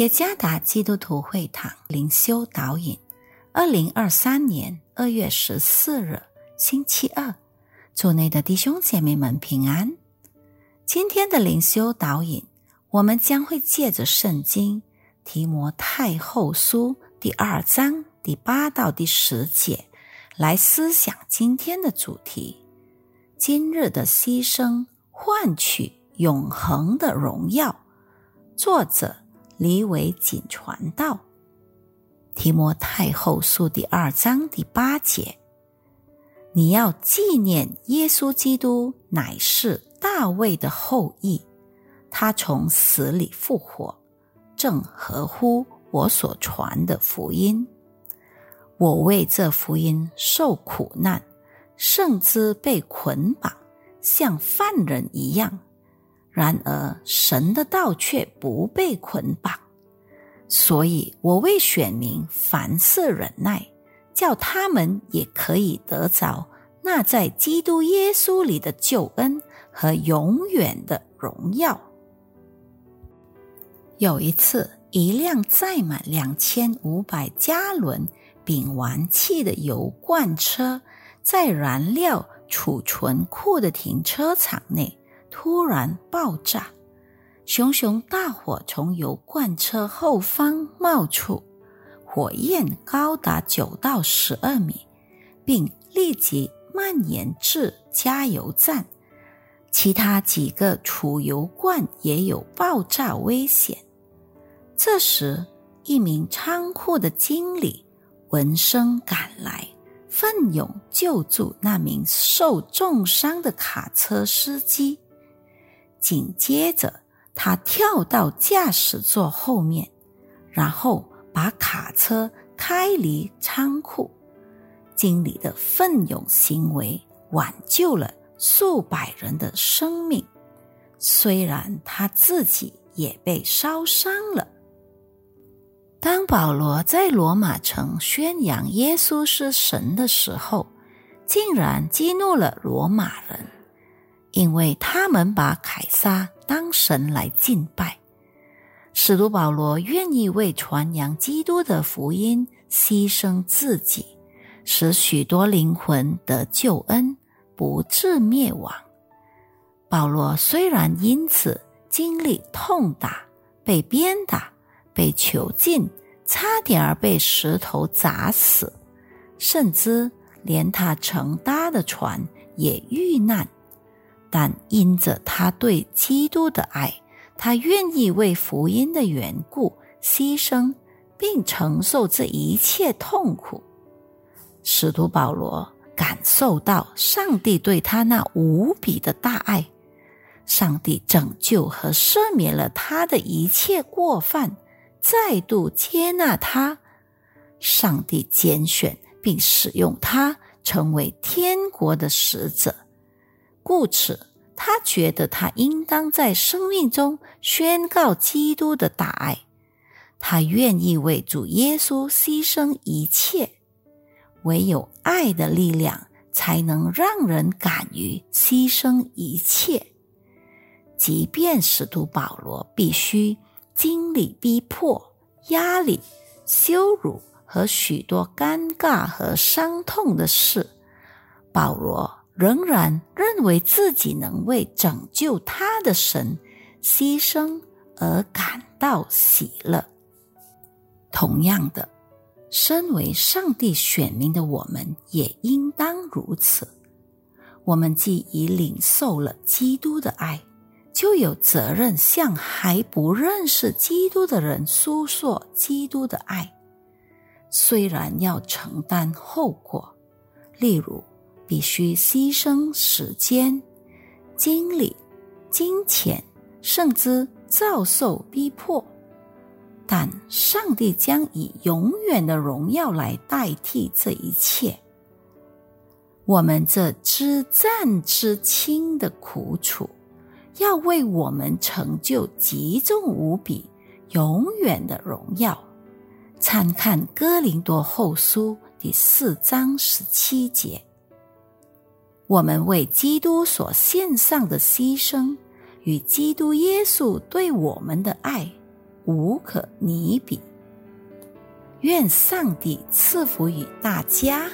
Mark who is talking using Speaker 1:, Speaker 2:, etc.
Speaker 1: 耶加达基督徒会堂灵修导引，二零二三年二月十四日，星期二，主内的弟兄姐妹们平安。今天的灵修导引，我们将会借着圣经提摩太后书第二章第八到第十节来思想今天的主题：今日的牺牲换取永恒的荣耀。作者。李伟锦传道，提摩太后书第二章第八节：你要纪念耶稣基督乃是大卫的后裔，他从死里复活，正合乎我所传的福音。我为这福音受苦难，甚至被捆绑，像犯人一样。然而，神的道却不被捆绑，所以我为选民凡事忍耐，叫他们也可以得着那在基督耶稣里的救恩和永远的荣耀。有一次，一辆载满两千五百加仑丙烷气的油罐车，在燃料储存库的停车场内。突然爆炸，熊熊大火从油罐车后方冒出，火焰高达九到十二米，并立即蔓延至加油站。其他几个储油罐也有爆炸危险。这时，一名仓库的经理闻声赶来，奋勇救助那名受重伤的卡车司机。紧接着，他跳到驾驶座后面，然后把卡车开离仓库。经理的奋勇行为挽救了数百人的生命，虽然他自己也被烧伤了。当保罗在罗马城宣扬耶稣是神的时候，竟然激怒了罗马人。因为他们把凯撒当神来敬拜，使徒保罗愿意为传扬基督的福音牺牲自己，使许多灵魂得救恩，不致灭亡。保罗虽然因此经历痛打、被鞭打、被囚禁，差点儿被石头砸死，甚至连他乘搭的船也遇难。但因着他对基督的爱，他愿意为福音的缘故牺牲，并承受这一切痛苦。使徒保罗感受到上帝对他那无比的大爱，上帝拯救和赦免了他的一切过犯，再度接纳他。上帝拣选并使用他，成为天国的使者。故此，他觉得他应当在生命中宣告基督的大爱。他愿意为主耶稣牺牲一切。唯有爱的力量，才能让人敢于牺牲一切。即便使徒保罗必须经历逼迫、压力、羞辱和许多尴尬和伤痛的事，保罗。仍然认为自己能为拯救他的神牺牲而感到喜乐。同样的，身为上帝选民的我们也应当如此。我们既已领受了基督的爱，就有责任向还不认识基督的人诉说基督的爱。虽然要承担后果，例如。必须牺牲时间、精力、金钱，甚至遭受逼迫，但上帝将以永远的荣耀来代替这一切。我们这知战之轻的苦楚，要为我们成就极重无比、永远的荣耀。参看哥林多后书第四章十七节。我们为基督所献上的牺牲，与基督耶稣对我们的爱，无可拟比。愿上帝赐福于大家。